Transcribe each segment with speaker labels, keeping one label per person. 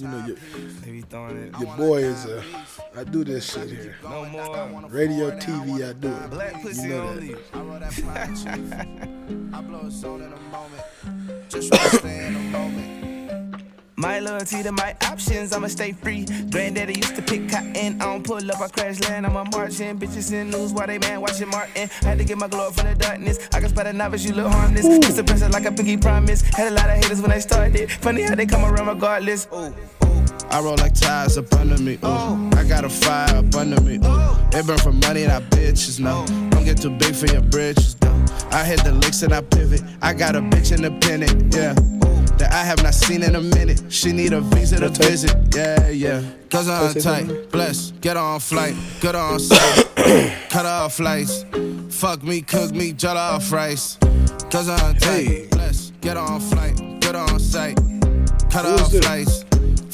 Speaker 1: You know, your,
Speaker 2: They be throwing it.
Speaker 1: your boy is a. I do this shit here.
Speaker 2: No more.
Speaker 1: Radio, TV, I do it.
Speaker 2: Black pussy
Speaker 1: You know
Speaker 2: only.
Speaker 1: that.
Speaker 3: I roll that fire. I blow a song in a moment. Just wanna stay in a moment.
Speaker 2: My loyalty to my options, I'ma stay free. Granddaddy used to pick cotton, I don't pull up, I crash land, I'm a marching. Bitches in news while they man watching Martin. I Had to get my glow up from the darkness. I can spot a novice, you look harmless. It's a pressure like a pinky promise. Had a lot of haters when I started. Funny how they come around regardless. Ooh.
Speaker 4: I roll like ties up under me. Ooh. I got a fire up under me. Ooh. It burn for money, not bitches. No, don't get too big for your britches. Though. I hit the licks and I pivot. I got a bitch in the independent. Yeah. That I have not seen in a minute. She need a visa to visit. Yeah, yeah. Cause I'm tight, bless, get on flight, get on site, cut off flights. Fuck me, cook me, jollof off rice. Cause I'm tight, bless, get on flight, get on site, cut off
Speaker 1: this?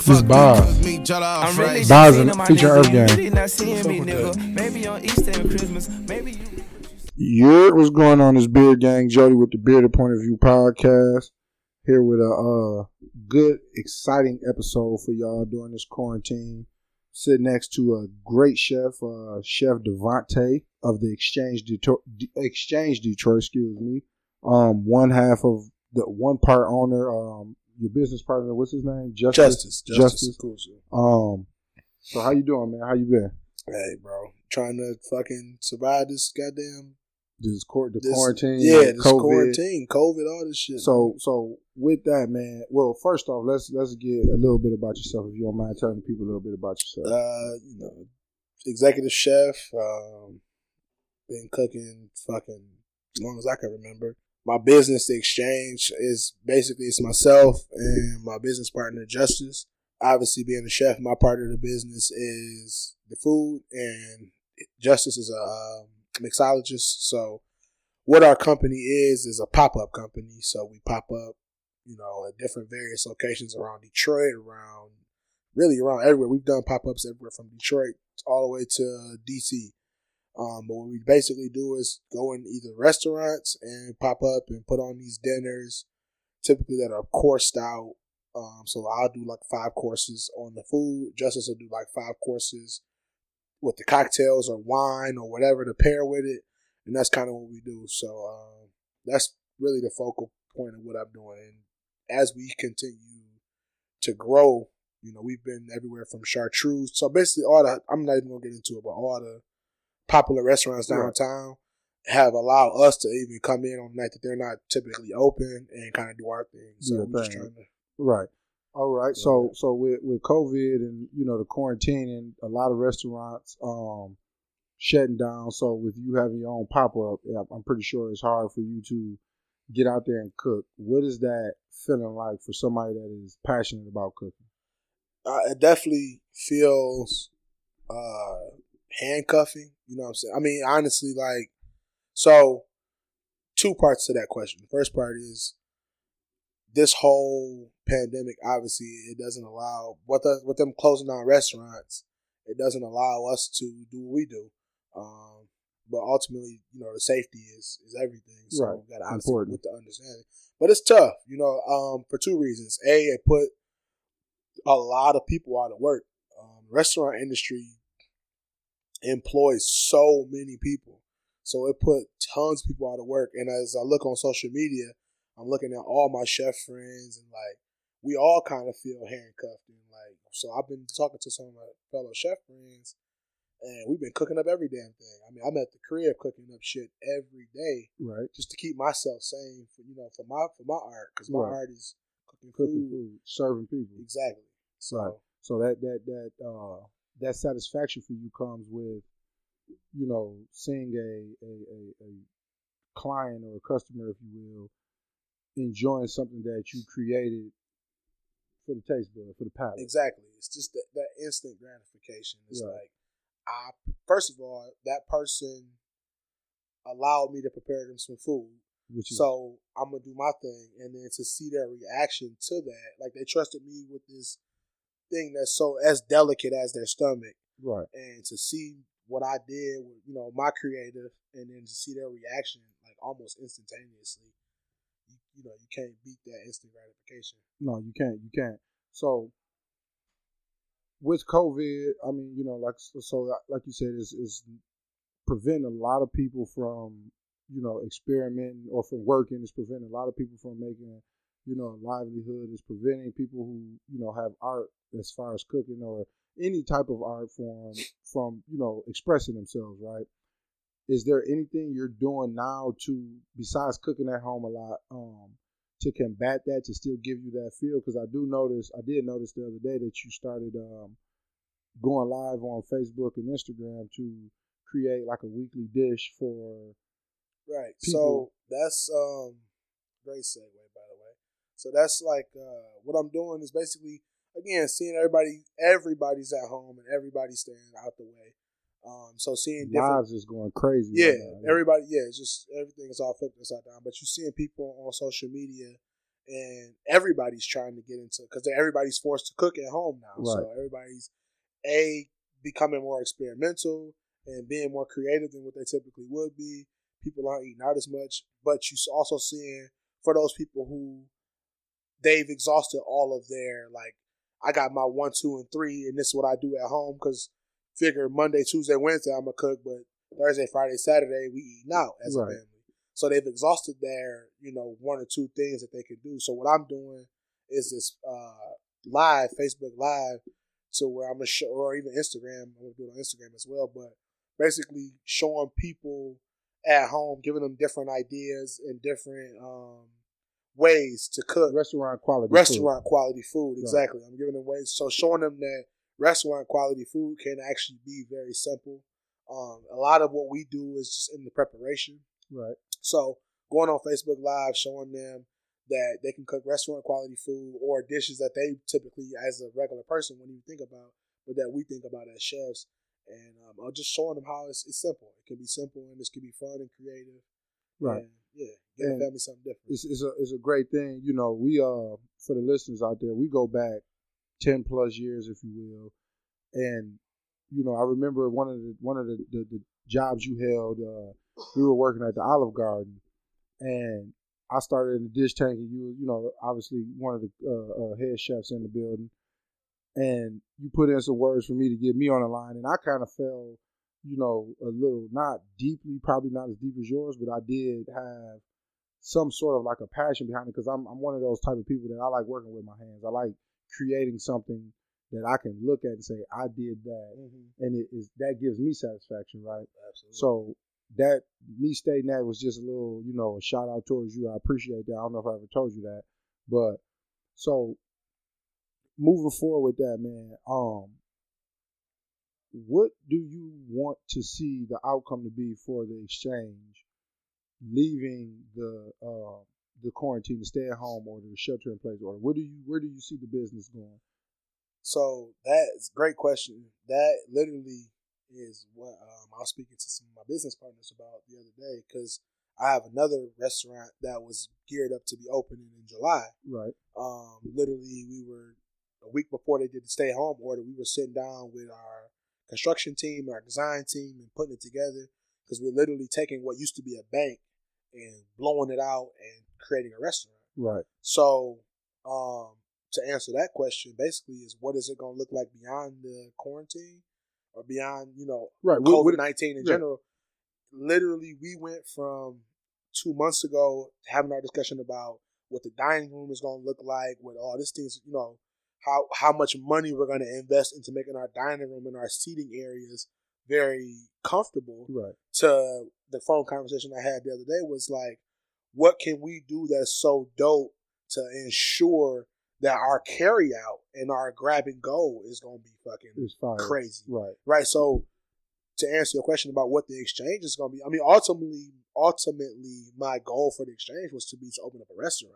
Speaker 4: Flights.
Speaker 5: This
Speaker 4: Fuck me,
Speaker 5: Boz.
Speaker 4: cook me, jollof off
Speaker 2: I'm really
Speaker 4: rice.
Speaker 2: just
Speaker 5: Bars and
Speaker 2: my
Speaker 5: feature. Earth Gang.
Speaker 2: Really not seeing me,
Speaker 1: Fuck with
Speaker 2: nigga. Maybe on Easter and Christmas. Maybe you.
Speaker 5: Yeah, what's going on? This Beard Gang, Jody with the Bearded Point of View podcast. Here with a uh, good, exciting episode for y'all during this quarantine. Sitting next to a great chef, uh, Chef Devante of the Exchange Detroit, Exchange Detroit, excuse me. Um, one half of the one part owner, um, your business partner. What's his name?
Speaker 1: Justice. Justice.
Speaker 5: Justice.
Speaker 1: Cool.
Speaker 5: Um, so how you doing, man? How you been?
Speaker 1: Hey, bro. Trying to fucking survive this goddamn
Speaker 5: This court, the
Speaker 1: this,
Speaker 5: quarantine,
Speaker 1: Yeah, this
Speaker 5: COVID.
Speaker 1: quarantine, COVID, all this shit.
Speaker 5: So so with that, man. Well, first off, let's let's get a little bit about yourself, if you don't mind telling people a little bit about yourself.
Speaker 1: uh, you know, executive chef. Um, been cooking fucking as long as I can remember. My business, the exchange, is basically it's myself and my business partner, Justice. Obviously, being a chef, my part of the business is the food, and Justice is a um, mixologist. So, what our company is is a pop up company. So we pop up, you know, at different various locations around Detroit, around really around everywhere. We've done pop ups everywhere from Detroit all the way to DC. Um, but what we basically do is go in either restaurants and pop up and put on these dinners, typically that are coursed out. Um, so I'll do like five courses on the food. Justice will do like five courses with the cocktails or wine or whatever to pair with it, and that's kind of what we do. So um, that's really the focal point of what I'm doing. And as we continue to grow, you know, we've been everywhere from chartreuse. So basically, all the I'm not even gonna get into it, but all the popular restaurants
Speaker 5: Right.
Speaker 1: downtown have allowed us to even come in on the night that they're not typically open and kind of do our thing. So
Speaker 5: Do your
Speaker 1: just trying to.
Speaker 5: Right. All right. So so with with COVID and you know the quarantine and a lot of restaurants um shutting down. So with you having your own pop up, I'm pretty sure it's hard for you to get out there and cook. What is that feeling like for somebody that is passionate about cooking?
Speaker 1: Uh, it definitely feels uh handcuffing. You know what I'm saying? I mean, honestly, like, so two parts to that question. The first part is this whole pandemic. Obviously, it doesn't allow what the with them closing down restaurants. It doesn't allow us to do what we do. Um, but ultimately, you know, the safety is is everything. So
Speaker 5: Right.
Speaker 1: we got to obviously
Speaker 5: Important.
Speaker 1: with the understanding. But it's tough, you know, um, for two reasons. A, it put a lot of people out of work. Um, restaurant industry employs so many people, so it put tons of people out of work. And as I look on social media, I'm looking at all my chef friends, and like we all kind of feel handcuffed. And like, so I've been talking to some of my fellow chef friends, and we've been cooking up every damn thing. I mean, I'm at the crib cooking up shit every day
Speaker 5: Right.
Speaker 1: just to keep myself sane for you know for my for my art because my
Speaker 5: Right.
Speaker 1: art is cooking,
Speaker 5: Cooking
Speaker 1: food.
Speaker 5: food, serving people.
Speaker 1: Exactly. So
Speaker 5: Right. So that that that uh that satisfaction for you comes with, you know, seeing a a, a, a client or a customer, if you will, enjoying something that you created for the taste bud, for the palate.
Speaker 1: exactly, it's just that, that instant gratification. It's
Speaker 5: Right.
Speaker 1: like I first of all that person allowed me to prepare them some food.
Speaker 5: Which is
Speaker 1: So I'm gonna do my thing, and then to see their reaction to that, like they trusted me with this thing that's so as delicate as their stomach,
Speaker 5: right.
Speaker 1: and to see what I did with you know my creative, and then to see their reaction like almost instantaneously, you, you know you can't beat that instant gratification.
Speaker 5: No, you can't. You can't. So with COVID, I mean, you know, like so, so uh, like you said, is is preventing a lot of people from, you know, experimenting or from working. It's preventing a lot of people from making, you know, a livelihood. It's preventing people who, you know, have art as far as cooking or any type of art form from, you know, expressing themselves, right? Is there anything you're doing now to, besides cooking at home a lot, um, to combat that to still give you that feel? Because I do notice, I did notice the other day that you started um, going live on Facebook and Instagram to create like a weekly dish for
Speaker 1: Right.
Speaker 5: people-
Speaker 1: So that's um great segue by the way. So that's like uh what I'm doing is basically again seeing everybody everybody's at home and everybody's staying out the way. Um so seeing different
Speaker 5: lives is going crazy.
Speaker 1: yeah,
Speaker 5: right now.
Speaker 1: everybody yeah, it's just everything is all flipped upside down. But you're seeing people on social media and everybody's trying to get into because everybody's forced to cook at home now. So everybody's a becoming more experimental and being more creative than what they typically would be. People aren't eating out as much, but you're also seeing for those people who they've exhausted all of their like, I got my one, two, and three, and this is what I do at home because figure Monday, Tuesday, Wednesday I'm gonna cook, but Thursday, Friday, Saturday we eat out as a family. So they've exhausted their, you know, one or two things that they can do. So what I'm doing is this uh live, Facebook live, to where I'm gonna show or even Instagram, I'm gonna do it on Instagram as well, but basically showing people at home, giving them different ideas and different um ways to cook
Speaker 5: restaurant quality. food.
Speaker 1: restaurant quality food.
Speaker 5: Right.
Speaker 1: Exactly. I'm giving them ways. So showing them that restaurant quality food can actually be very simple. Um, a lot of what we do is just in the preparation.
Speaker 5: Right.
Speaker 1: So going on Facebook Live, showing them that they can cook restaurant quality food or dishes that they typically, as a regular person, wouldn't even think about, but that we think about as chefs. And um, I'm just showing them how it's, it's simple. It can be simple and this can be fun and creative.
Speaker 5: Right.
Speaker 1: And, yeah. Give
Speaker 5: And
Speaker 1: family something different.
Speaker 5: it's, it's a it's a great thing. You know, we uh for the listeners out there, we go back ten plus years, if you will, and you know, I remember one of the one of the the, the jobs you held. Uh, we were working at the Olive Garden, and I started in the dish tank, and you you know, obviously one of the uh, uh, head chefs in the building, and you put in some words for me to get me on the line, and I kind of fell. You know, a little not deeply, probably not as deep as yours, but I did have some sort of like a passion behind it because I'm I'm one of those type of people that I like working with my hands. I like creating something that I can look at and say I did that,
Speaker 1: Mm-hmm.
Speaker 5: and it is that gives me satisfaction, right?
Speaker 1: Absolutely.
Speaker 5: So that me stating that was just a little, you know, a shout out towards you. I appreciate that. I don't know if I ever told you that, but so moving forward with that, man. Um, what do you want to see the outcome to be for the exchange, leaving the uh, the quarantine, the stay at home order, the shelter in place order? What do you where do you see the business going?
Speaker 1: So that's a great question. That literally is what um, I was speaking to some of my business partners about the other day because I have another restaurant that was geared up to be opening in July.
Speaker 5: Right.
Speaker 1: Um, literally, we were a week before they did the stay home order. We were sitting down with our construction team, our design team, and putting it together because we're literally taking what used to be a bank and blowing it out and creating a restaurant.
Speaker 5: Right.
Speaker 1: So, um, to answer that question, basically, is what is it going to look like beyond the quarantine or beyond, you know,
Speaker 5: Right.
Speaker 1: COVID 19 in
Speaker 5: yeah.
Speaker 1: general? Literally, we went from two months ago having our discussion about what the dining room is going to look like, what all this things, you know, how, how much money we're going to invest into making our dining room and our seating areas very comfortable
Speaker 5: right.
Speaker 1: to the phone conversation I had the other day was like, what can we do that's so dope to ensure that our carry out and our grab and go is gonna be fucking crazy.
Speaker 5: Right.
Speaker 1: Right. So to answer your question about what the exchange is gonna be, I mean ultimately ultimately my goal for the exchange was to be to open up a restaurant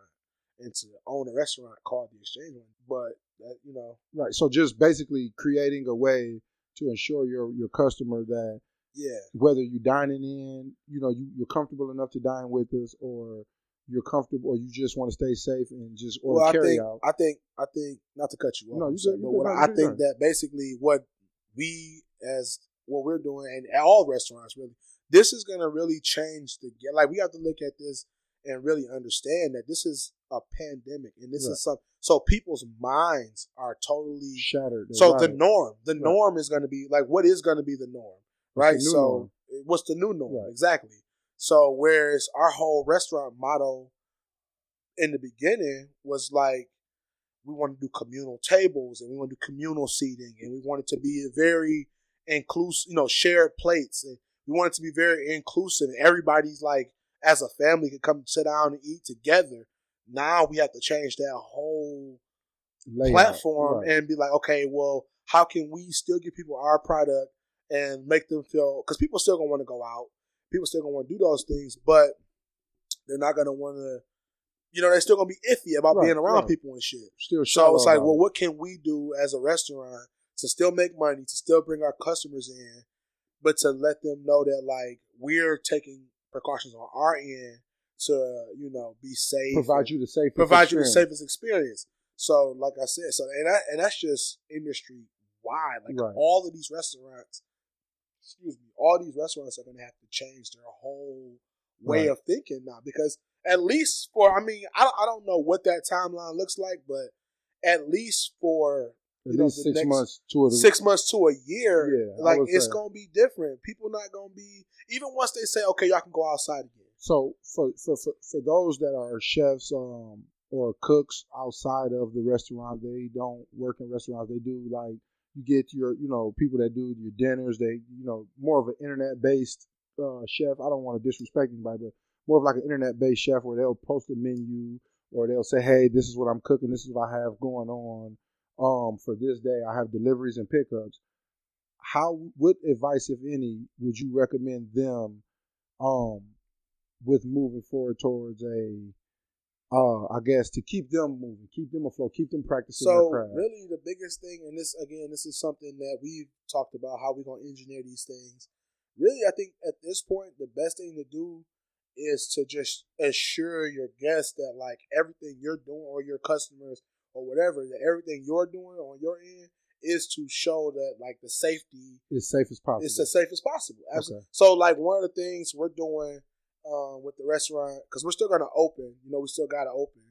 Speaker 1: and to own a restaurant called the exchange one. But that, you know,
Speaker 5: Right. So just basically creating a way to ensure your your customer that
Speaker 1: yeah.
Speaker 5: whether you're dining in, you know, you, you're comfortable enough to dine with us, or you're comfortable, or you just want to stay safe and just order
Speaker 1: well, I
Speaker 5: carry
Speaker 1: think,
Speaker 5: out.
Speaker 1: I think, I think, not to cut you off,
Speaker 5: No, you you
Speaker 1: but what I, I think that basically what we as what we're doing, and at all restaurants really, this is gonna really change the like. We have to look at this and really understand that this is a pandemic and this
Speaker 5: Right.
Speaker 1: is some so people's minds are totally
Speaker 5: Shattered.
Speaker 1: so
Speaker 5: Right.
Speaker 1: the norm the
Speaker 5: Right.
Speaker 1: norm is going to be like what is going to be the norm right
Speaker 5: the
Speaker 1: so
Speaker 5: norm?
Speaker 1: Eh, what's the new norm exactly so whereas our whole restaurant motto in the beginning was like we want to do communal tables and we want to do communal seating and we want it to be a very inclusive you know shared plates and we want it to be very inclusive and everybody's like as a family could come sit down and eat together now we have to change that whole
Speaker 5: Layout.
Speaker 1: platform
Speaker 5: Right.
Speaker 1: and be like, okay, well, how can we still give people our product and make them feel? Because people still gonna want to go out, people still gonna want to do those things, but they're not gonna want to. You know, they're still gonna be iffy about
Speaker 5: Right,
Speaker 1: being around
Speaker 5: right.
Speaker 1: people and shit.
Speaker 5: Still
Speaker 1: So it's like, well, what can we do as a restaurant to still make money, to still bring our customers in, but to let them know that like we're taking precautions on our end to you know be safe,
Speaker 5: provide you the safest
Speaker 1: provide you the safest experience. So, like I said, so and that, and that's just industry wide. Like
Speaker 5: Right.
Speaker 1: all of these restaurants, excuse me, all these restaurants are going to have to change their whole way
Speaker 5: Right.
Speaker 1: of thinking now because at least for I mean I I don't know what that timeline looks like, but at least for
Speaker 5: At
Speaker 1: know,
Speaker 5: least six
Speaker 1: next
Speaker 5: months to a
Speaker 1: six months to a year,
Speaker 5: Yeah,
Speaker 1: like it's
Speaker 5: say.
Speaker 1: gonna be different. People not gonna be even once they say okay, y'all can go outside again.
Speaker 5: So for, for for for those that are chefs um or cooks outside of the restaurant, they don't work in restaurants. They do like you get your you know people that do your dinners. They you know more of an internet based uh, chef. I don't want to disrespect anybody, but more of like an internet based chef where they'll post a menu or they'll say, hey, this is what I'm cooking. This is what I have going on. Um, for this day, I have deliveries and pickups. How what advice, if any, would you recommend them? Um, with moving forward towards a uh I guess to keep them moving, keep them afloat, keep them practicing
Speaker 1: So really, the biggest thing, and this again, this is something that we've talked about how we're gonna engineer these things. Really, I think at this point, the best thing to do is to just assure your guests that like everything you're doing or your customers or whatever that everything you're doing on your end is to show that like the safety
Speaker 5: is safe as possible.
Speaker 1: it's as safe as possible. Absolutely.
Speaker 5: Okay.
Speaker 1: So, like one of the things we're doing um, with the restaurant, because we're still going to open. You know, we still got to open.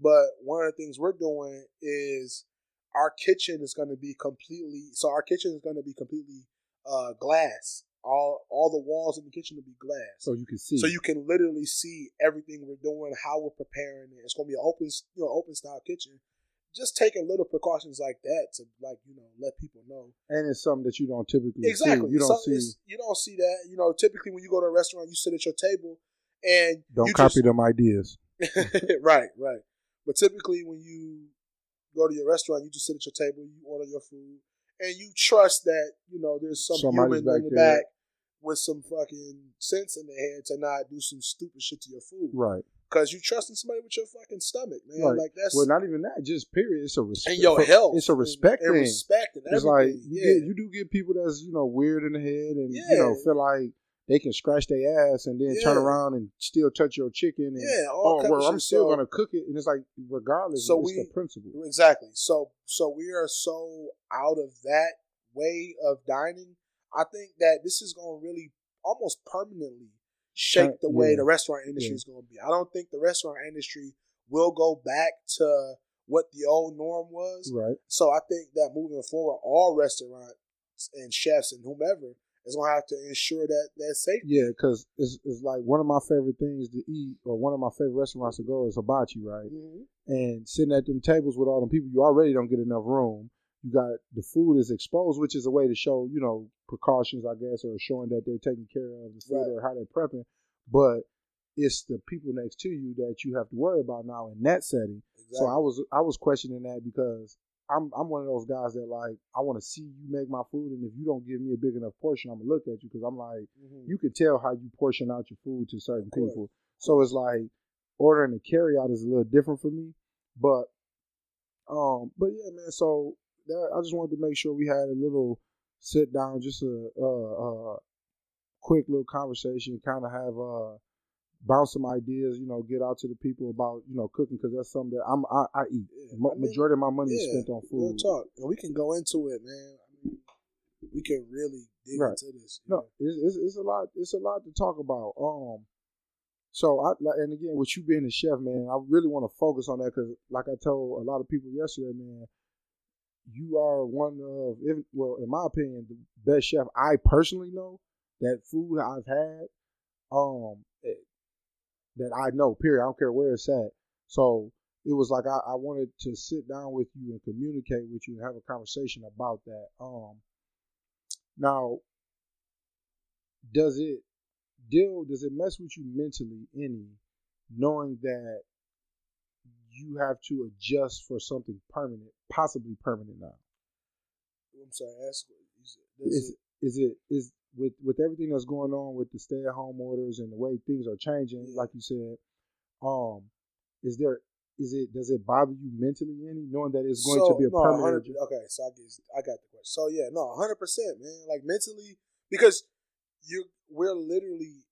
Speaker 1: But one of the things we're doing is our kitchen is going to be completely. So our kitchen is going to be completely uh, glass. All all the walls in the kitchen will be glass.
Speaker 5: so you can see.
Speaker 1: So you can literally see everything we're doing, how we're preparing it. It's gonna be an open, you know, open style kitchen. Just taking little precautions like that to, like, you know, let people know
Speaker 5: and it's something that you don't typically
Speaker 1: Exactly.
Speaker 5: see. You don't see
Speaker 1: You don't see that. You know, typically when you go to a restaurant, you sit at your table and
Speaker 5: don't copy
Speaker 1: just-
Speaker 5: them ideas.
Speaker 1: right, right. But typically when you go to your restaurant, you just sit at your table, you order your food, and you trust that you know there's some
Speaker 5: Somebody's
Speaker 1: human in the
Speaker 5: there.
Speaker 1: back with some fucking sense in their head to not do some stupid shit to your food
Speaker 5: Right.
Speaker 1: Because you trusting somebody with your fucking stomach, man.
Speaker 5: Right.
Speaker 1: Like that's
Speaker 5: Well not even that, just period. It's a respect
Speaker 1: and your health.
Speaker 5: It's a respect
Speaker 1: and
Speaker 5: thing.
Speaker 1: respect and
Speaker 5: It's like you
Speaker 1: yeah.
Speaker 5: get you do get people that's, you know, weird in the head and you know, feel like they can scratch their ass and then turn around and still touch your chicken and
Speaker 1: yeah, all
Speaker 5: oh well I'm still
Speaker 1: So-
Speaker 5: gonna cook it and it's like regardless
Speaker 1: So
Speaker 5: it's
Speaker 1: we-
Speaker 5: the principle.
Speaker 1: Exactly. So so we are so out of that way of dining. I think that this is going to really almost permanently shape the way
Speaker 5: yeah.
Speaker 1: the restaurant industry
Speaker 5: Yeah.
Speaker 1: is going to be. I don't think the restaurant industry will go back to what the old norm was.
Speaker 5: Right.
Speaker 1: So I think that moving forward, all restaurants and chefs and whomever is going to have to ensure that that safety.
Speaker 5: Yeah, because it's, it's like one of my favorite things to eat, or one of my favorite restaurants to go is hibachi, right?
Speaker 1: Mhm.
Speaker 5: And sitting at them tables with all them people, you already don't get enough room. You got the food is exposed, which is a way to show, you know, precautions, I guess, or showing that they're taking care of the food
Speaker 1: Right.
Speaker 5: or how they're prepping. But it's the people next to you that you have to worry about now in that setting. So I was I was questioning that because I'm I'm one of those guys that like I want to see you make my food, and if you don't give me a big enough portion, I'm gonna look at you because I'm like
Speaker 1: Mhm.
Speaker 5: you can tell how you portion out your food to certain people. So it's like ordering a carry out is a little different for me. But um but yeah, man, so that, I just wanted to make sure we had a little sit down, just a uh uh quick little conversation, kind of have uh bounce some ideas, you know, get out to the people about, you know, cooking because that's something that I'm I, I eat.
Speaker 1: Yeah,
Speaker 5: Mo-
Speaker 1: I mean,
Speaker 5: majority of my money is spent on
Speaker 1: Real
Speaker 5: food.
Speaker 1: talk. And we can go into it, man. I mean, we can really dig
Speaker 5: Right.
Speaker 1: into this.
Speaker 5: No, it's, it's it's a lot. It's a lot to talk about. Um, So I and again, with you being a chef, man, I really want to focus on that because, like I told a lot of people yesterday, man, you are one of, if, well, in my opinion, the best chef I personally know. That food I've had, um, eh, that I know. Period. I don't care where it's at. So it was like I, I wanted to sit down with you and communicate with you and have a conversation about that. Um, now, does it deal? Does it mess with you mentally any, knowing that you have to adjust for something permanent, possibly permanent now?
Speaker 1: I'm sorry. Ask. Does
Speaker 5: Is is it is with with everything that's going on with the stay at home orders and the way things are changing,
Speaker 1: Yeah.
Speaker 5: like you said, um, is there is it does it bother you mentally any knowing that it's going to be a
Speaker 1: no,
Speaker 5: permanent?
Speaker 1: Okay, so I guess I got the question. So yeah, no, hundred percent, man. Like mentally, because you we're literally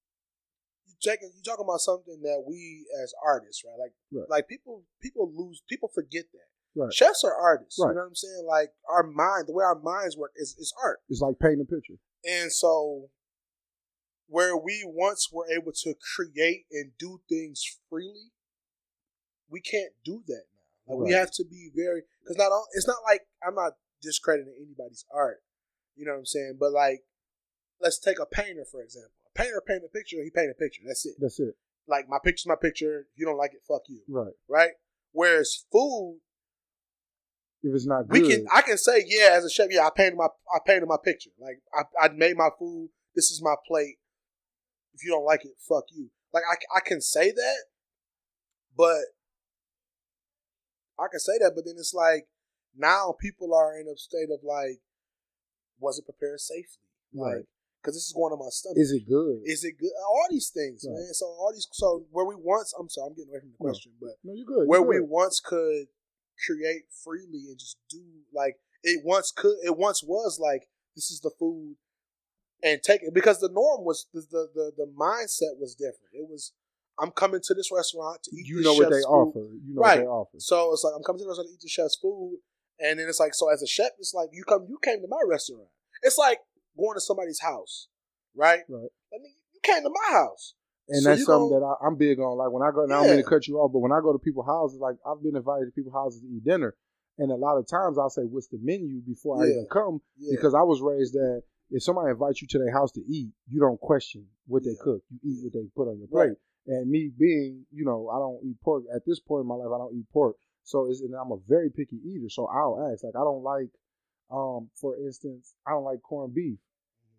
Speaker 1: taking you talking about something that we as artists, right? Like
Speaker 5: Right.
Speaker 1: like people people lose people forget that.
Speaker 5: Right.
Speaker 1: Chefs are artists.
Speaker 5: Right.
Speaker 1: You know what I'm saying? Like our mind, the way our minds work is, is art.
Speaker 5: It's like painting a picture.
Speaker 1: And so, where we once were able to create and do things freely, we can't do that now. Like we have to be very because not all. It's not like I'm not discrediting anybody's art. You know what I'm saying? But like, let's take a painter for example. Painter paint a picture. He paint a picture. That's it.
Speaker 5: That's it.
Speaker 1: Like my picture's my picture. If you don't like it, fuck you.
Speaker 5: Right.
Speaker 1: Right. Whereas food,
Speaker 5: If it's not good.
Speaker 1: we can I can say yeah as a chef yeah I painted my I painted my picture like I I made my food this is my plate if you don't like it fuck you like I I can say that but I can say that but then it's like now people are in a state of like was it prepared safely like
Speaker 5: Right.
Speaker 1: Because this is going on my stomach
Speaker 5: is it good?
Speaker 1: is it good all these things
Speaker 5: Right.
Speaker 1: man so all these so where we once I'm sorry I'm getting away from the
Speaker 5: No.
Speaker 1: question but
Speaker 5: no, you're good.
Speaker 1: where
Speaker 5: you're
Speaker 1: we
Speaker 5: good.
Speaker 1: once could create freely and just do like it once could it once was like this is the food and take it because the norm was the the the, the mindset was different it was i'm coming to this restaurant to eat
Speaker 5: you know what they
Speaker 1: food.
Speaker 5: offer. You know
Speaker 1: Right.
Speaker 5: what they offer.
Speaker 1: so it's like i'm coming to the restaurant to eat the chef's food and then it's like so as a chef it's like you come you came to my restaurant it's like going to somebody's house right
Speaker 5: Right.
Speaker 1: I mean, you came to my house
Speaker 5: And
Speaker 1: So
Speaker 5: that's something
Speaker 1: gon-
Speaker 5: that I, I'm big on. Like when I go, now I'm going
Speaker 1: Yeah.
Speaker 5: to cut you off, but when I go to people's houses, like I've been invited to people's houses to eat dinner, and a lot of times I'll say, "What's the menu?" before I even come,
Speaker 1: yeah
Speaker 5: because I was raised that if somebody invites you to their house to eat, you don't question what they cook. You eat what they put on your
Speaker 1: Right.
Speaker 5: plate. And me being, you know, I don't eat pork at this point in my life. I don't eat pork, so it's, and I'm a very picky eater. So I'll ask, like, I don't like, um, for instance, I don't like corned beef.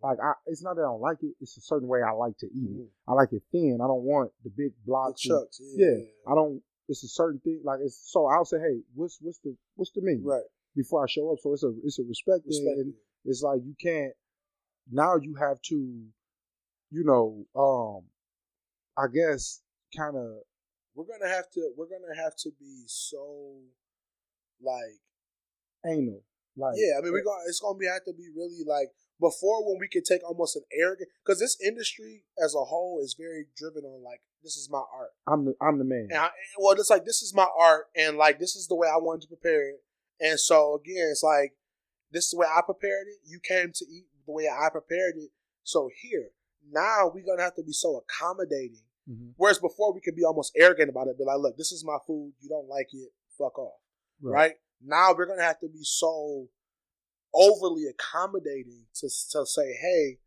Speaker 5: Like, I, it's not that I don't like it; it's a certain way I like to eat it.
Speaker 1: Mhm.
Speaker 5: I like it thin. I don't want the big
Speaker 1: the
Speaker 5: blocks. and-
Speaker 1: chucks
Speaker 5: yeah, I don't. It's a certain thing. Like it's so. I'll say, hey, what's what's the what's the menu
Speaker 1: right
Speaker 5: before I show up. So it's a it's a respect, thing,
Speaker 1: respect
Speaker 5: and it's like you can't. Now you have to, you know, um, I guess kind of
Speaker 1: we're gonna have to we're gonna have to be so like
Speaker 5: anal. Like
Speaker 1: yeah i mean we're gonna it's gonna be have to be really like before when we could take almost an arrogant because this industry as a whole is very driven on like this is my art
Speaker 5: I'm the I'm the man.
Speaker 1: and I, well it's like this is my art and like this is the way i wanted to prepare it and so again it's like this is the way i prepared it you came to eat the way i prepared it so here now we're gonna have to be so accommodating
Speaker 5: Mhm.
Speaker 1: Whereas before we could be almost arrogant about it, be like, look, this is my food. You don't like it, fuck off. Right? Now we're gonna have to be so overly accommodating to to say, hey,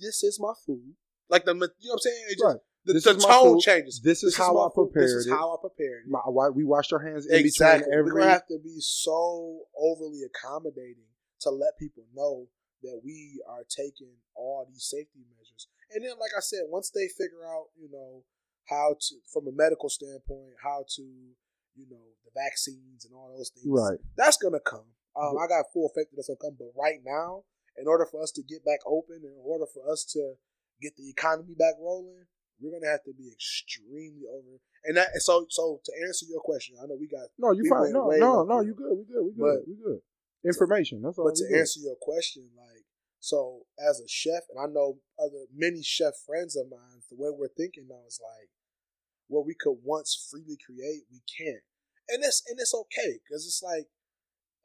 Speaker 1: this is my food. Like the you know what I'm saying? Just,
Speaker 5: Right.
Speaker 1: The,
Speaker 5: This
Speaker 1: the tone changes.
Speaker 5: This is how
Speaker 1: my
Speaker 5: I prepared
Speaker 1: This is
Speaker 5: it.
Speaker 1: how I prepared it.
Speaker 5: My, why we washed our hands in
Speaker 1: exactly.
Speaker 5: every.
Speaker 1: We're gonna have to be so overly accommodating to let people know that we are taking all these safety measures. And then, like I said, once they figure out, you know, how to, from a medical standpoint, how to, you know, the vaccines and all those things,
Speaker 5: Right.
Speaker 1: That's gonna come. Um, I got full faith that that's gonna come. But right now, in order for us to get back open, in order for us to get the economy back rolling, we're gonna have to be extremely over. And that, so, so to answer your question, I know we got
Speaker 5: No, you
Speaker 1: we
Speaker 5: fine. No, no, no. You good. We good. We good.
Speaker 1: But-
Speaker 5: we good. Information. That's all.
Speaker 1: But to
Speaker 5: good.
Speaker 1: answer your question, like, so as a chef, and I know other many chef friends of mine, the way we're thinking now is like, where we could once freely create, we can't, and it's and it's okay because it's like,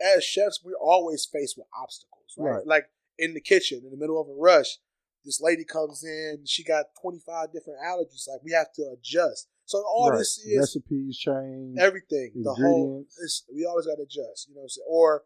Speaker 1: as chefs, we're always faced with obstacles, right?
Speaker 5: Right.
Speaker 1: Like in the kitchen, in the middle of a rush, this lady comes in, she got 25 different allergies. Like we have to adjust. So all
Speaker 5: Right.
Speaker 1: this is
Speaker 5: recipes change.
Speaker 1: everything. The whole it's, we always got to adjust. You know what I'm saying? Or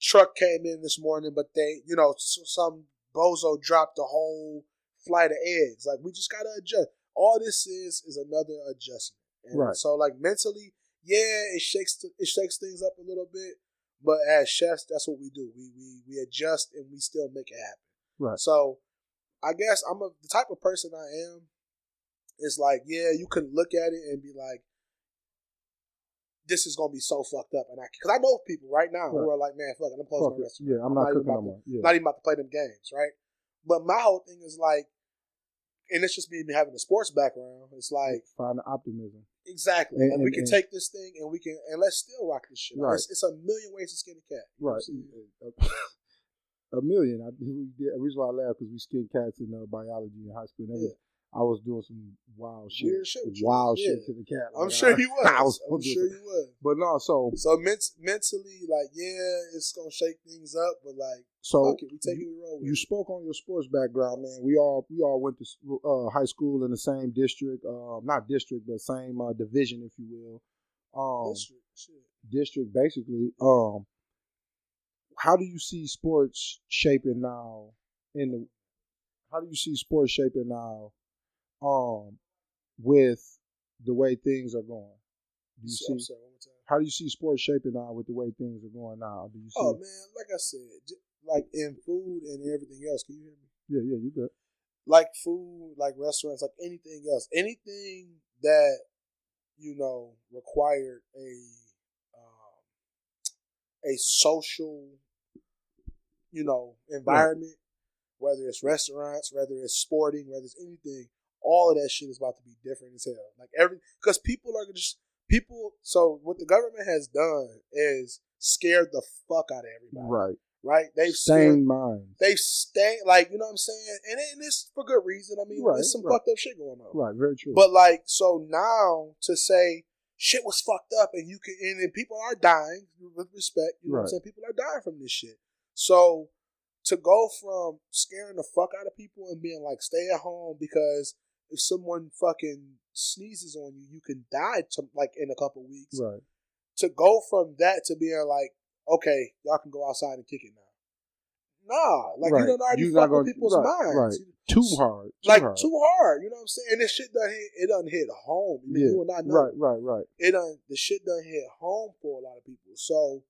Speaker 1: truck came in this morning, but they, you know, some bozo dropped the whole flight of eggs. Like we just got to adjust. All this is is another adjustment. And
Speaker 5: Right.
Speaker 1: So like mentally, yeah, it shakes it shakes things up a little bit. But as chefs, that's what we do. We we we adjust and we still make it happen.
Speaker 5: Right.
Speaker 1: So I guess I'm a the type of person I am. It's like, yeah, you can look at it and be like, this is gonna be so fucked up, and I because I know people right now who are like, man, fuck it, I'm
Speaker 5: Fuck
Speaker 1: closing my restaurant.
Speaker 5: Yeah, I'm not
Speaker 1: even
Speaker 5: cooking no more. Yeah.
Speaker 1: Not even about to play them games, right? But my whole thing is like, and it's just me having a sports background. It's like
Speaker 5: Find the optimism.
Speaker 1: exactly,
Speaker 5: And-
Speaker 1: and, we can
Speaker 5: and-
Speaker 1: take this thing and we can and let's still rock this shit.
Speaker 5: Right.
Speaker 1: It's, it's a million ways to skin a cat.
Speaker 5: Right.
Speaker 1: what I'm saying?
Speaker 5: A million. I, the reason why I laugh because we skinned cats in uh, biology in high school. And everything. I was doing some wild shit.
Speaker 1: Weird shit with you.
Speaker 5: Wild
Speaker 1: Yeah.
Speaker 5: shit to the cat.
Speaker 1: I'm sure you was.
Speaker 5: I was
Speaker 1: I'm sure you was.
Speaker 5: But no, so
Speaker 1: So ment- mentally, like, yeah, it's gonna shake things up, but like,
Speaker 5: so
Speaker 1: we take it, roll
Speaker 5: you
Speaker 1: it.
Speaker 5: spoke on your sports background, man. We all we all went to uh, high school in the same district, uh, not district, but same uh, division, if you will. Um,
Speaker 1: District, shit.
Speaker 5: district, basically. Um, how do you see sports shaping now? In the how do you see sports shaping now? Um, with the way things are going, do you
Speaker 1: So-
Speaker 5: see?
Speaker 1: sorry, one time.
Speaker 5: How do you see sports shaping now with the way things are going now? Do you see?
Speaker 1: Oh man, like I said, like in food and everything else. Can you hear me?
Speaker 5: Yeah, yeah, you good.
Speaker 1: Like food, like restaurants, like anything else, anything that you know required a um, a social, you know, environment. Whether it's restaurants, whether it's sporting, whether it's anything, all of that shit is about to be different as hell. Like every because people are just people. So what the government has done is scared the fuck out of everybody.
Speaker 5: Right.
Speaker 1: Right? They've
Speaker 5: Same minds.
Speaker 1: they stay like you know what I'm saying, and, it, and it's for good reason. I mean,
Speaker 5: Right,
Speaker 1: there's some
Speaker 5: right.
Speaker 1: fucked up shit going on.
Speaker 5: Right. Very true.
Speaker 1: But like, so now to say shit was fucked up, and you can, and, then people are dying with respect. You know what I'm saying? People are dying from this shit. So to go from scaring the fuck out of people and being like, stay at home because if someone fucking sneezes on you, you can die to, like in a couple weeks.
Speaker 5: right.
Speaker 1: To go from that to being like, okay, y'all can go outside and kick it now. Nah, like
Speaker 5: Right.
Speaker 1: you done already fucked with people's
Speaker 5: right,
Speaker 1: minds.
Speaker 5: right. Too hard. Too
Speaker 1: like
Speaker 5: hard.
Speaker 1: too hard, you know what I'm saying? And this shit done hit it done hit home. Mean,
Speaker 5: Yeah.
Speaker 1: You will not know.
Speaker 5: Right. Right. Right.
Speaker 1: It done the shit done hit home for a lot of people. So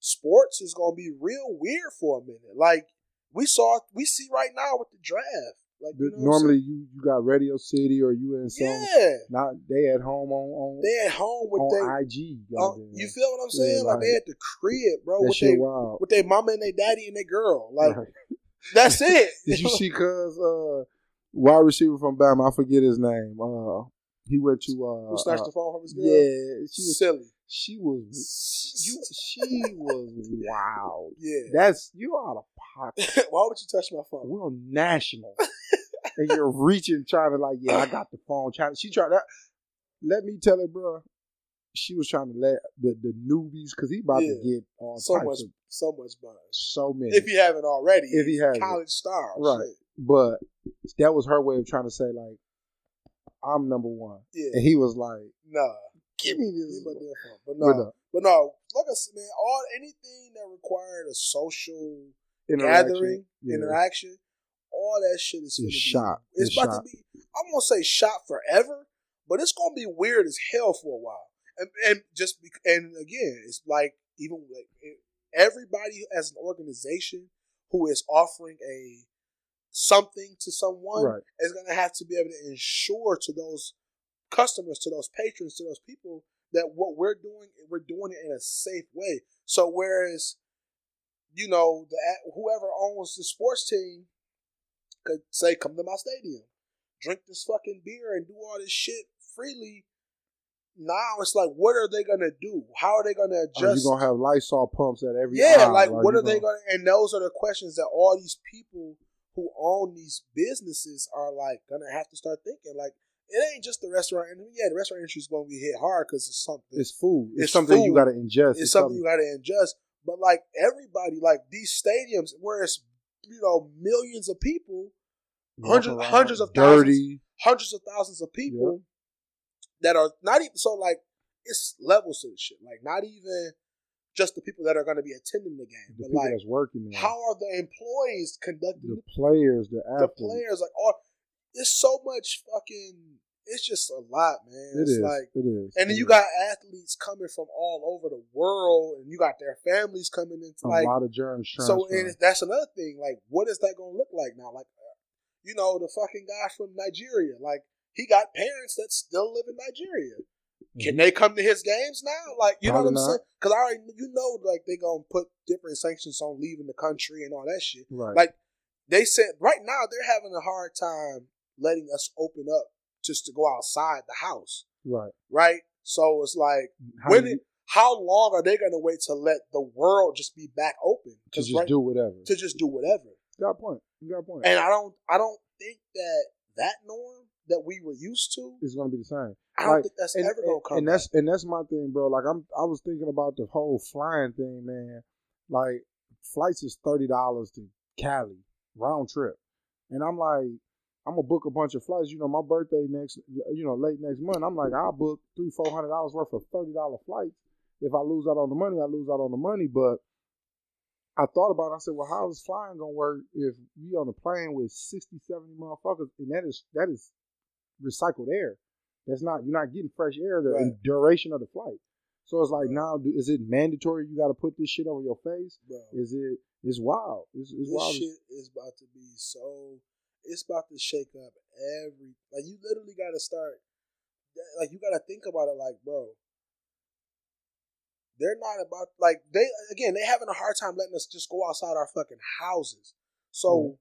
Speaker 1: sports is gonna be real weird for a minute. Like we saw we see right now with the draft. Like you know
Speaker 5: normally you you got Radio City or you in some.
Speaker 1: yeah.
Speaker 5: Not they at home on on
Speaker 1: They at home with
Speaker 5: on
Speaker 1: their
Speaker 5: IG.
Speaker 1: uh,
Speaker 5: goddamn.
Speaker 1: you feel what I'm
Speaker 5: Yeah,
Speaker 1: saying? like they
Speaker 5: like-
Speaker 1: at the crib, bro, with their
Speaker 5: wild.
Speaker 1: with their mama and their daddy and their girl. Like
Speaker 5: Right.
Speaker 1: that's it.
Speaker 5: Did you see cuz uh wide receiver from Bama, I forget his name. Uh he went to uh,
Speaker 1: Who snatched
Speaker 5: uh
Speaker 1: the phone from his girl?
Speaker 5: Yeah, she was
Speaker 1: silly.
Speaker 5: she was you she was wild.
Speaker 1: Yeah.
Speaker 5: That's you out of pocket.
Speaker 1: Why would you touch my phone?
Speaker 5: We're on national. and you're reaching trying to like, yeah, I got the phone. Trying she tried that. Let me tell her, bro. She was trying to let the, the newbies because he about to get all
Speaker 1: So much,
Speaker 5: of
Speaker 1: so much buzz.
Speaker 5: so many.
Speaker 1: If he haven't already,
Speaker 5: If he hasn't.
Speaker 1: college star,
Speaker 5: Right.
Speaker 1: shit.
Speaker 5: but that was her way of trying to say like, I'm number one,
Speaker 1: Yeah,
Speaker 5: and he was like,
Speaker 1: nah.
Speaker 5: give me
Speaker 1: Give
Speaker 5: this.
Speaker 1: me my damn. But
Speaker 5: But
Speaker 1: no,
Speaker 5: no,
Speaker 1: but no. Like I said, man, all anything that required a social
Speaker 5: interaction,
Speaker 1: gathering,
Speaker 5: yeah.
Speaker 1: interaction, all that shit is
Speaker 5: It's
Speaker 1: gonna be- It's,
Speaker 5: It's
Speaker 1: about
Speaker 5: shot.
Speaker 1: to be. I'm gonna say shot forever, but it's gonna be weird as hell for a while. And, and just be, and again, it's like even like eh, everybody as an organization who is offering a something to someone
Speaker 5: Right.
Speaker 1: is gonna have to be able to ensure to those customers, to those patrons, to those people that what we're doing, we're doing it in a safe way. So whereas, you know, the whoever owns the sports team could say, "Come to my stadium, drink this fucking beer, and do all this shit freely." Now it's like, what are they gonna do? How are they gonna oh,
Speaker 5: Are
Speaker 1: adjust?
Speaker 5: you gonna have Lysol pumps at every
Speaker 1: yeah,
Speaker 5: aisle?
Speaker 1: like
Speaker 5: Are
Speaker 1: what are they gonna? And those are the questions that all these people who own these businesses are like gonna have to start thinking. Like it ain't just the restaurant. And yeah, the restaurant industry is gonna be hit hard because it's something.
Speaker 5: It's food. It's,
Speaker 1: It's
Speaker 5: something you got to ingest.
Speaker 1: it's something you got to adjust. But like everybody, like these stadiums where it's you know millions of people, hundreds, hundreds of thousands,
Speaker 5: dirty.
Speaker 1: hundreds of thousands of people that are not even so like it's levels to the shit. Like not even just the people that are going to be attending the game,
Speaker 5: The
Speaker 1: but
Speaker 5: people
Speaker 1: like
Speaker 5: that's working there.
Speaker 1: how are the employees conducting
Speaker 5: the players, the
Speaker 1: the players? Like, all it's so much fucking. It's just a lot, man.
Speaker 5: It
Speaker 1: it's
Speaker 5: is.
Speaker 1: like
Speaker 5: it is.
Speaker 1: And then you got athletes coming from all over the world, and you got their families coming in.
Speaker 5: a
Speaker 1: Like,
Speaker 5: lot of germs
Speaker 1: so, and that's another thing. Like, what is that going to look like now? Like, uh, you know, the fucking guy from Nigeria. Like, he got parents that still live in Nigeria. Can
Speaker 5: Mhm.
Speaker 1: they come to his games now? Like, you know what I'm
Speaker 5: not.
Speaker 1: saying? Because I already, you know, like they gonna put different sanctions on leaving the country and all that shit.
Speaker 5: right.
Speaker 1: Like, they said right now they're having a hard time letting us open up just to go outside the house,
Speaker 5: right.
Speaker 1: right? So it's like
Speaker 5: How
Speaker 1: when it, how long are they going to wait to let the world just be back open?
Speaker 5: to just
Speaker 1: right-
Speaker 5: do whatever.
Speaker 1: to just do whatever.
Speaker 5: Got a point. Got a point.
Speaker 1: And I don't I don't think that that norm that we were used to,
Speaker 5: is gonna be the same.
Speaker 1: I don't
Speaker 5: Like,
Speaker 1: think that's
Speaker 5: and,
Speaker 1: ever going to come.
Speaker 5: and that's and that's my thing, bro. Like I'm, I was thinking about the whole flying thing, man. Like flights is thirty dollars to Cali round trip, and I'm like, I'm gonna book a bunch of flights. You know, my birthday next, you know, late next month. I'm like, I'll book three, four hundred dollars worth of thirty dollar flights. If I lose out on the money, I lose out on the money. But I thought about it. I said, well, how is flying gonna work if we on a plane with 60, 70 motherfuckers, and that is that is recycled air. That's not you're not getting fresh air the
Speaker 1: Right.
Speaker 5: duration of the flight. So it's like now, is it mandatory? You got to put this shit over your face.
Speaker 1: bro.
Speaker 5: Is it? It's wild. It's, it's
Speaker 1: this
Speaker 5: wild.
Speaker 1: shit is about to be so. It's about to shake up every. Like you literally got to start. Like you got to think about it. Like, bro, they're not about like they again. They having a hard time letting us just go outside our fucking houses. So.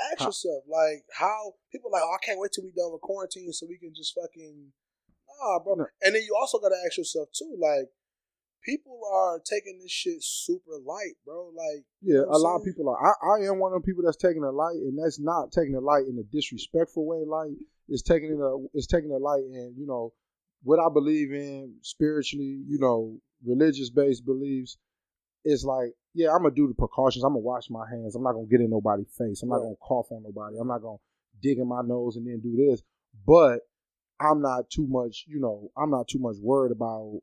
Speaker 1: Ask
Speaker 5: How-
Speaker 1: yourself, like, how people like, oh, I can't wait till we done with quarantine so we can just fucking, ah, bro.
Speaker 5: No.
Speaker 1: And then you also got to ask yourself too, like, people are taking this shit super light, bro. Like, you
Speaker 5: Yeah,
Speaker 1: know what
Speaker 5: a lot of people are. I, I am one of the people that's taking a light, and that's not taking a light in a disrespectful way. Light it's taking it a it's taking a light and you know what I believe in spiritually. You know, religious based beliefs. It's like yeah, I'm gonna do the precautions. I'm gonna wash my hands. I'm not gonna get in nobody's face. I'm not
Speaker 1: Right.
Speaker 5: gonna cough on nobody. I'm not gonna dig in my nose and then do this. But I'm not too much. You know, I'm not too much worried about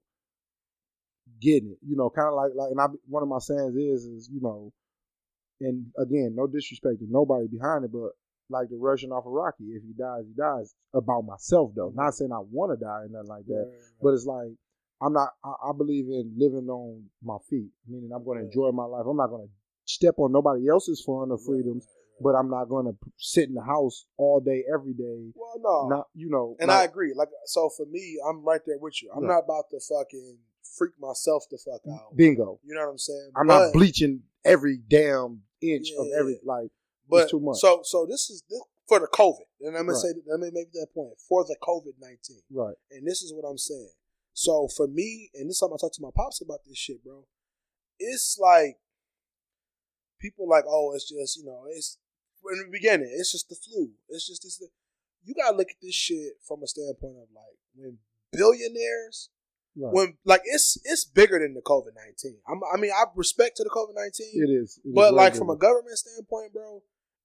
Speaker 5: getting it. You know, kind of like like, and I one of my sayings is is you know, and again, no disrespect to nobody behind it, but like the Russian off of Rocky, if he dies, he dies. About myself though, not saying I want to die and nothing like that,
Speaker 1: right,
Speaker 5: but it's like I'm not. I, I believe in living on my feet, meaning I'm going to
Speaker 1: Right.
Speaker 5: enjoy my life. I'm not going to step on nobody else's fun or freedoms,
Speaker 1: right.
Speaker 5: but I'm not going to sit in the house all day, every day.
Speaker 1: Well, no,
Speaker 5: Not you know,
Speaker 1: and I agree. Like, so for me, I'm right there with you. I'm
Speaker 5: Right.
Speaker 1: not about to fucking freak myself the fuck out.
Speaker 5: bingo.
Speaker 1: You know what I'm saying?
Speaker 5: I'm
Speaker 1: But-
Speaker 5: not bleaching every damn inch of every like.
Speaker 1: But
Speaker 5: too much.
Speaker 1: so so this is this, for the COVID, and I'm gonna
Speaker 5: Right.
Speaker 1: say let me make that point for the COVID nineteen.
Speaker 5: Right.
Speaker 1: And this is what I'm saying. So for me, and this time I talked to my pops about this shit, bro. It's like people like, oh, it's just you know, it's in the beginning, it's just the flu. It's just this. You gotta look at this shit from a standpoint of like when billionaires,
Speaker 5: Right.
Speaker 1: when like it's it's bigger than the COVID nineteen. I mean, I respect to the COVID nineteen.
Speaker 5: it is. it is
Speaker 1: But
Speaker 5: very
Speaker 1: like from a government standpoint, bro,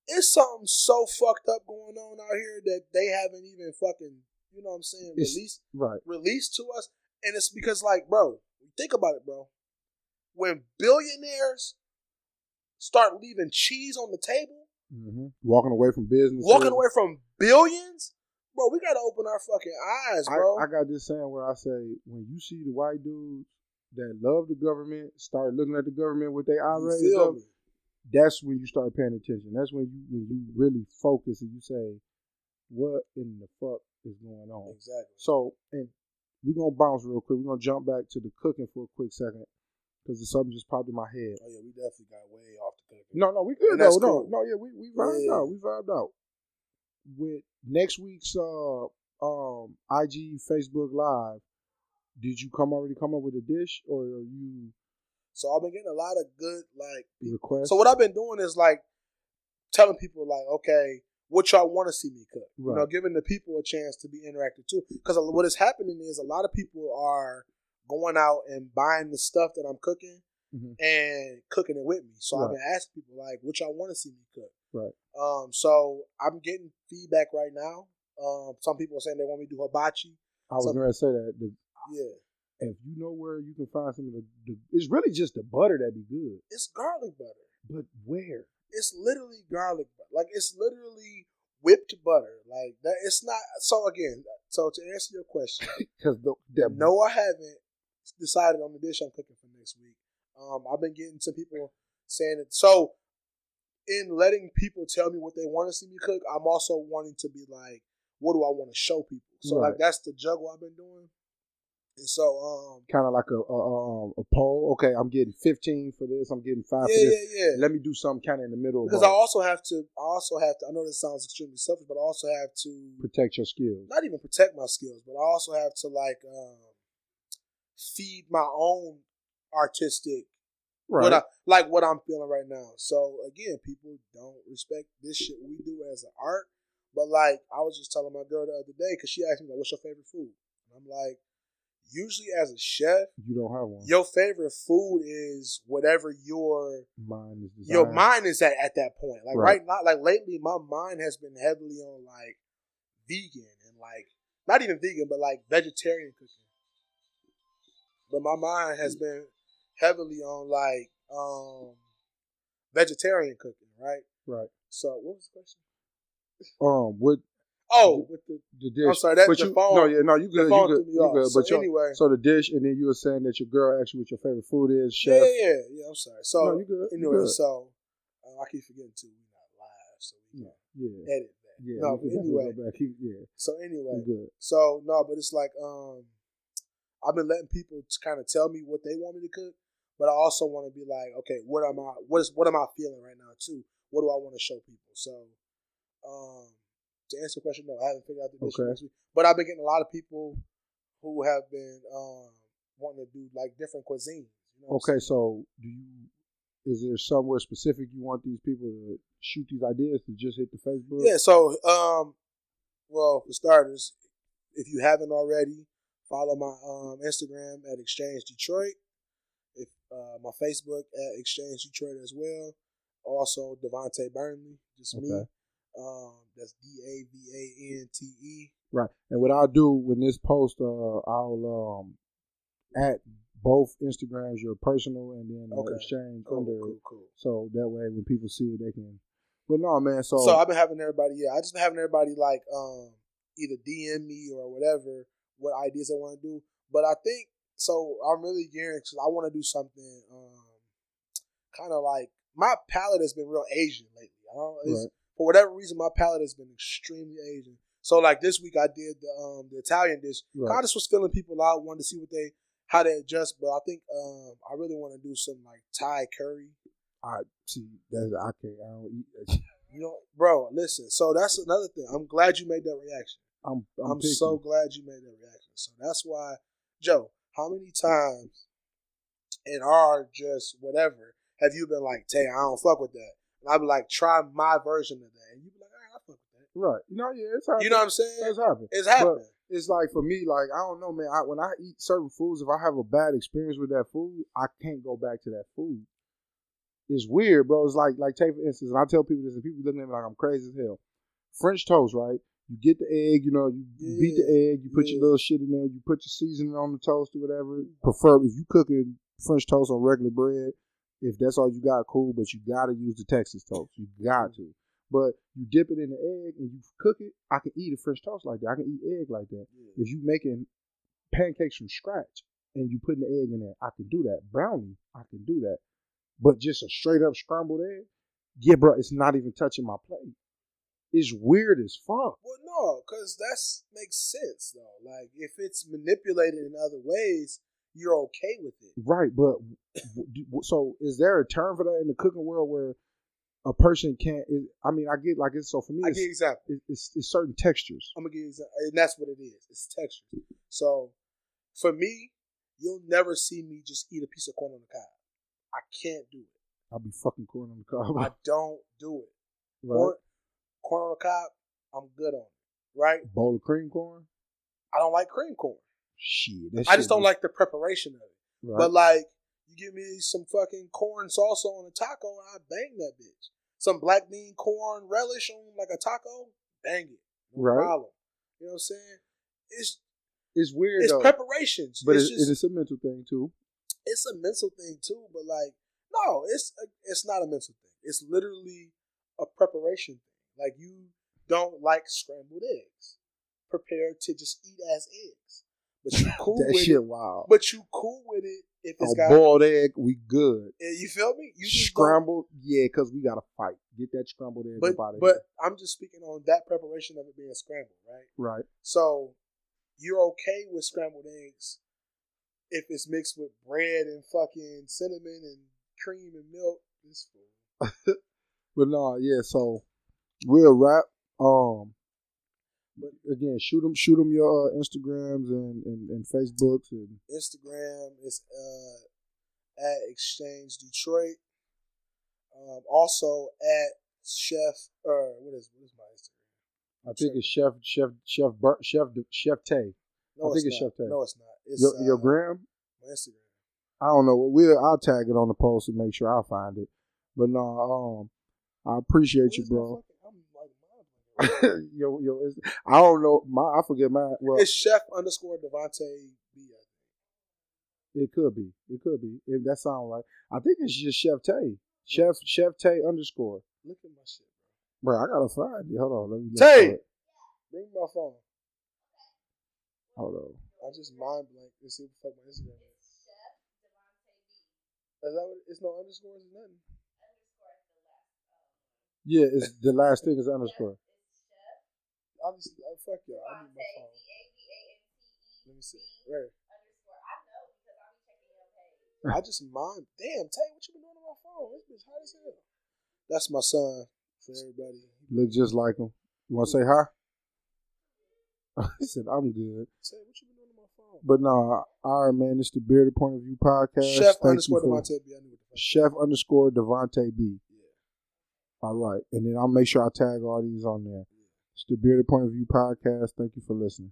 Speaker 1: it's something so fucked up going on out here that they haven't even fucking, you know what I'm saying, released
Speaker 5: right.
Speaker 1: released to us. And it's because like, bro, think about it, bro. When billionaires start leaving cheese on the table,
Speaker 5: hmm Walking away from business.
Speaker 1: walking away from billions, bro, we gotta open our fucking eyes, bro.
Speaker 5: I got this saying where I say when you see the white dudes that love the government start looking at the government with their eye raised up,
Speaker 1: me?
Speaker 5: that's when you start paying attention. That's when you when you really focus and you say, "What in the fuck is going on?"
Speaker 1: Exactly.
Speaker 5: So, and we're gonna bounce real quick. We're gonna jump back to the cooking for a quick second because something just popped in my head.
Speaker 1: Oh yeah, we definitely got way off the cooking.
Speaker 5: No, no, we good though.
Speaker 1: that's
Speaker 5: No,
Speaker 1: cool.
Speaker 5: no, yeah, we we vibed
Speaker 1: Yeah.
Speaker 5: out. We vibed out. With next week's uh um IG Facebook Live, did you come already come up with a dish or are you
Speaker 1: So I've been getting a lot of good like
Speaker 5: request?
Speaker 1: So what I've been doing is like telling people like, okay, what y'all want to see me cook. You know, giving the people a chance to be interactive too. Because what is happening is a lot of people are going out and buying the stuff that I'm cooking
Speaker 5: Mhm.
Speaker 1: and cooking it with me. So I've
Speaker 5: Right.
Speaker 1: been asking people like, what y'all want to see me cook.
Speaker 5: Right.
Speaker 1: Um, so I'm getting feedback right now. Um, some people are saying they want me to do hibachi.
Speaker 5: I was to say that. The,
Speaker 1: Yeah,
Speaker 5: if you know where you can find some of the, the, it's really just the butter that'd be good.
Speaker 1: it's garlic butter.
Speaker 5: But where?
Speaker 1: It's literally garlic butter. Like it's literally whipped butter. Like that. It's not. So again, so to answer your question,
Speaker 5: Because
Speaker 1: no, I haven't decided on the dish I'm cooking for next week. Um, I've been getting some people saying it. So, in letting people tell me what they want to see me cook, I'm also wanting to be like, what do I want to show people? So,
Speaker 5: Right.
Speaker 1: like, that's the juggle I've been doing. And so, um,
Speaker 5: kind of like a, a um a poll. Okay, I'm getting 15 for this. I'm getting five
Speaker 1: yeah,
Speaker 5: for
Speaker 1: yeah,
Speaker 5: this.
Speaker 1: yeah.
Speaker 5: Let me do something kind of in the middle.
Speaker 1: Because I also have to, I also have to. I know this sounds extremely selfish, but I also have to
Speaker 5: protect your skills.
Speaker 1: not even protect my skills, but I also have to like um, feed my own artistic
Speaker 5: Right.
Speaker 1: what I like what I'm feeling right now. So again, people don't respect this shit we do as an art. But like I was just telling my girl the other day because she asked me like, "What's your favorite food?" And I'm like, usually as a chef,
Speaker 5: you don't have one.
Speaker 1: your favorite food is whatever your
Speaker 5: Mine is
Speaker 1: your mind is at at that point. Like
Speaker 5: Right.
Speaker 1: right now, like lately, my mind has been heavily on like vegan and like not even vegan, but like vegetarian cooking. But my mind has mm. been heavily on like um vegetarian cooking, right?
Speaker 5: Right.
Speaker 1: So what was the question?
Speaker 5: Um, what
Speaker 1: Oh, with the
Speaker 5: the dish?
Speaker 1: I'm sorry, that
Speaker 5: but
Speaker 1: the
Speaker 5: you,
Speaker 1: phone.
Speaker 5: No, yeah, no, you good. You good. You good.
Speaker 1: So
Speaker 5: But
Speaker 1: anyway,
Speaker 5: so the dish, and then you were saying that your girl asked you what your favorite food is, chef.
Speaker 1: yeah, yeah, yeah. I'm sorry. So
Speaker 5: no, you good. you
Speaker 1: anyway,
Speaker 5: good.
Speaker 1: so uh, I keep forgetting too. We're not live, so we
Speaker 5: Yeah,
Speaker 1: can
Speaker 5: yeah,
Speaker 1: edit that.
Speaker 5: yeah.
Speaker 1: no, but anyway,
Speaker 5: go back. He- yeah,
Speaker 1: so anyway,
Speaker 5: good.
Speaker 1: So no, but it's like um, I've been letting people kind of tell me what they want me to cook, but I also want to be like, okay, what am I? What is what am I feeling right now too? What do I want to show people? So, um, to answer the question, no, I haven't figured out the
Speaker 5: Okay.
Speaker 1: but I've been getting a lot of people who have been um wanting to do like different cuisines. You know
Speaker 5: Okay, so do you? Is there somewhere specific you want these people to shoot these ideas to just hit the Facebook?
Speaker 1: Yeah, so um well, for starters, if you haven't already, follow my um Instagram at Exchange Detroit. Uh my Facebook at Exchange Detroit as well. Also Davante Burnley, just me. Um that's D A V A N T E.
Speaker 5: Right. And what I'll do when this post, uh, I'll um at both Instagrams, your personal and then uh,
Speaker 1: Okay.
Speaker 5: exchange
Speaker 1: Cool,
Speaker 5: under
Speaker 1: cool, cool.
Speaker 5: So that way, when people see it, they can. But no, man. So,
Speaker 1: So I've been having everybody, yeah, I just been having everybody like um either DM me or whatever what ideas they want to do. But I think so. I'm really gearing because I want to do something um kind of like my palate has been real Asian lately. I don't it's,
Speaker 5: Right.
Speaker 1: for whatever reason my palate has been extremely Asian. So like this week I did the um the Italian dish.
Speaker 5: Right.
Speaker 1: I just was filling people out, wanted to see what they how they adjust. But I think um I really want to do some like Thai curry.
Speaker 5: I see that's I can't. I don't eat. That.
Speaker 1: You know, bro, listen. So that's another thing. I'm glad you made that reaction.
Speaker 5: I'm I'm,
Speaker 1: I'm, so glad you made that reaction. So that's why, Joe, how many times in our just whatever have you been like, Tay, I don't fuck with that? And I'd be like, try my version of that. And you'd be like, all right, I fuck with that.
Speaker 5: right. You know, yeah, it's happening.
Speaker 1: You know what I'm saying?
Speaker 5: It's happening.
Speaker 1: It's happening.
Speaker 5: It's like for me, like I don't know, man. I, when I eat certain foods, if I have a bad experience with that food, I can't go back to that food. It's weird, bro. It's like, like take for instance, and I tell people this, and people look at me like I'm crazy as hell. French toast, right? You get the egg, you know, you you beat the egg, you put your little shit in there, you put your seasoning on the toast or whatever. Prefer if you cooking French toast on regular bread, if that's all you got, cool. But you gotta use the Texas toast. You got to. But you dip it in the egg and you cook it. I can eat a French toast like that. I can eat egg like that. If you making pancakes from scratch and you putting the egg in there, I can do that. Brownie, I can do that. But just a straight up scrambled egg, yeah, bro, it's not even touching my plate. It's weird as fuck.
Speaker 1: Well, no, because that makes sense though. Like if it's manipulated in other ways, you're okay with it.
Speaker 5: Right, but so is there a term for that in the cooking world where a person can't? It, I mean, I get like it's so for me,
Speaker 1: I
Speaker 5: it's,
Speaker 1: give you
Speaker 5: it- it's, it's certain textures.
Speaker 1: I'm gonna give you an and that's what it is. It's texture. So for me, you'll never see me just eat a piece of corn on the cob. I can't do it.
Speaker 5: I'll be fucking corn on the cob.
Speaker 1: I don't do it.
Speaker 5: right?
Speaker 1: Corn, corn on the cob, I'm good on it. Right?
Speaker 5: Bowl of cream corn.
Speaker 1: I don't like cream corn.
Speaker 5: Shit,
Speaker 1: I just don't
Speaker 5: is-
Speaker 1: like the preparation of it.
Speaker 5: Right.
Speaker 1: But like, you give me some fucking corn salsa on a taco, and I bang that bitch. some black bean corn relish on like a taco, bang it, no
Speaker 5: Right.
Speaker 1: problem. You know what I'm saying? It's
Speaker 5: It's weird
Speaker 1: it's
Speaker 5: though,
Speaker 1: preparations,
Speaker 5: but
Speaker 1: it's
Speaker 5: it's,
Speaker 1: just
Speaker 5: it's a mental thing too.
Speaker 1: it's a mental thing too. But like, no, it's a, it's not a mental thing. It's literally a preparation thing. Like you don't like scrambled eggs, prepare to just eat as eggs. But you cool
Speaker 5: that
Speaker 1: with
Speaker 5: shit
Speaker 1: it.
Speaker 5: wild.
Speaker 1: But you cool with it if it's
Speaker 5: a
Speaker 1: got.
Speaker 5: boiled egg, we good.
Speaker 1: You feel me? You
Speaker 5: Scrambled, yeah, because we got to fight. Get that scrambled egg
Speaker 1: But
Speaker 5: up out of
Speaker 1: but I'm just speaking on that preparation of it being scrambled, right?
Speaker 5: Right.
Speaker 1: So you're okay with scrambled eggs if it's mixed with bread and fucking cinnamon and cream and milk. It's cool.
Speaker 5: But no, yeah. So we'll wrap. Um, but again, shoot them, shoot them your uh, Instagrams and, and and Facebooks and
Speaker 1: Instagram is uh, at Exchange Detroit. Um, also at Chef or what is what is my Instagram?
Speaker 5: I think it's Chef Chef Chef Bur- Chef Chef Tay.
Speaker 1: No,
Speaker 5: I think it's
Speaker 1: not.
Speaker 5: Chef Tay.
Speaker 1: No, it's not. It's
Speaker 5: Your,
Speaker 1: uh,
Speaker 5: your gram.
Speaker 1: my Instagram.
Speaker 5: I don't know. We'll I'll tag it on the post and make sure I find it. But no, um, I appreciate you, bro.
Speaker 1: fucking- I'm like mind blanking.
Speaker 5: yo, yo, it's, I don't know. My I forget my. Well,
Speaker 1: It's Chef underscore Davante B. I think.
Speaker 5: it could be. It could be. If that sounds right. I think it's just Chef Tay. Chef Chef Tay underscore.
Speaker 1: Look at my shit,
Speaker 5: Bro, I gotta find it. Hold on. Let me look
Speaker 1: Tay!
Speaker 5: it.
Speaker 1: Bring my phone.
Speaker 5: Hold on.
Speaker 1: I just mind blank and see what the fuck my Instagram is. Is that what, it's no underscores or nothing.
Speaker 5: Yeah, it's the last thing is underscore.
Speaker 1: Obviously, uh, fuck y'all. I need my phone. Let me see. Right. I just mind. Damn, Tay, what you been doing on my phone? This bitch hot as hell. That's my son for everybody.
Speaker 5: Look just like him. You want to say hi? he said, "I'm good."
Speaker 1: Tay, what you been doing on my phone?
Speaker 5: But nah, all right, man. It's the Bearded Point of View podcast.
Speaker 1: Chef
Speaker 5: Thank
Speaker 1: underscore Davante B. I.
Speaker 5: Chef underscore Davante B.
Speaker 1: Yeah.
Speaker 5: All right, and then I'll make sure I tag all these on there. It's the Bearded Point of View podcast. Thank you for listening.